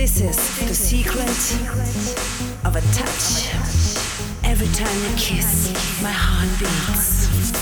This is the secret of a touch. Every time you kiss, my heart beats.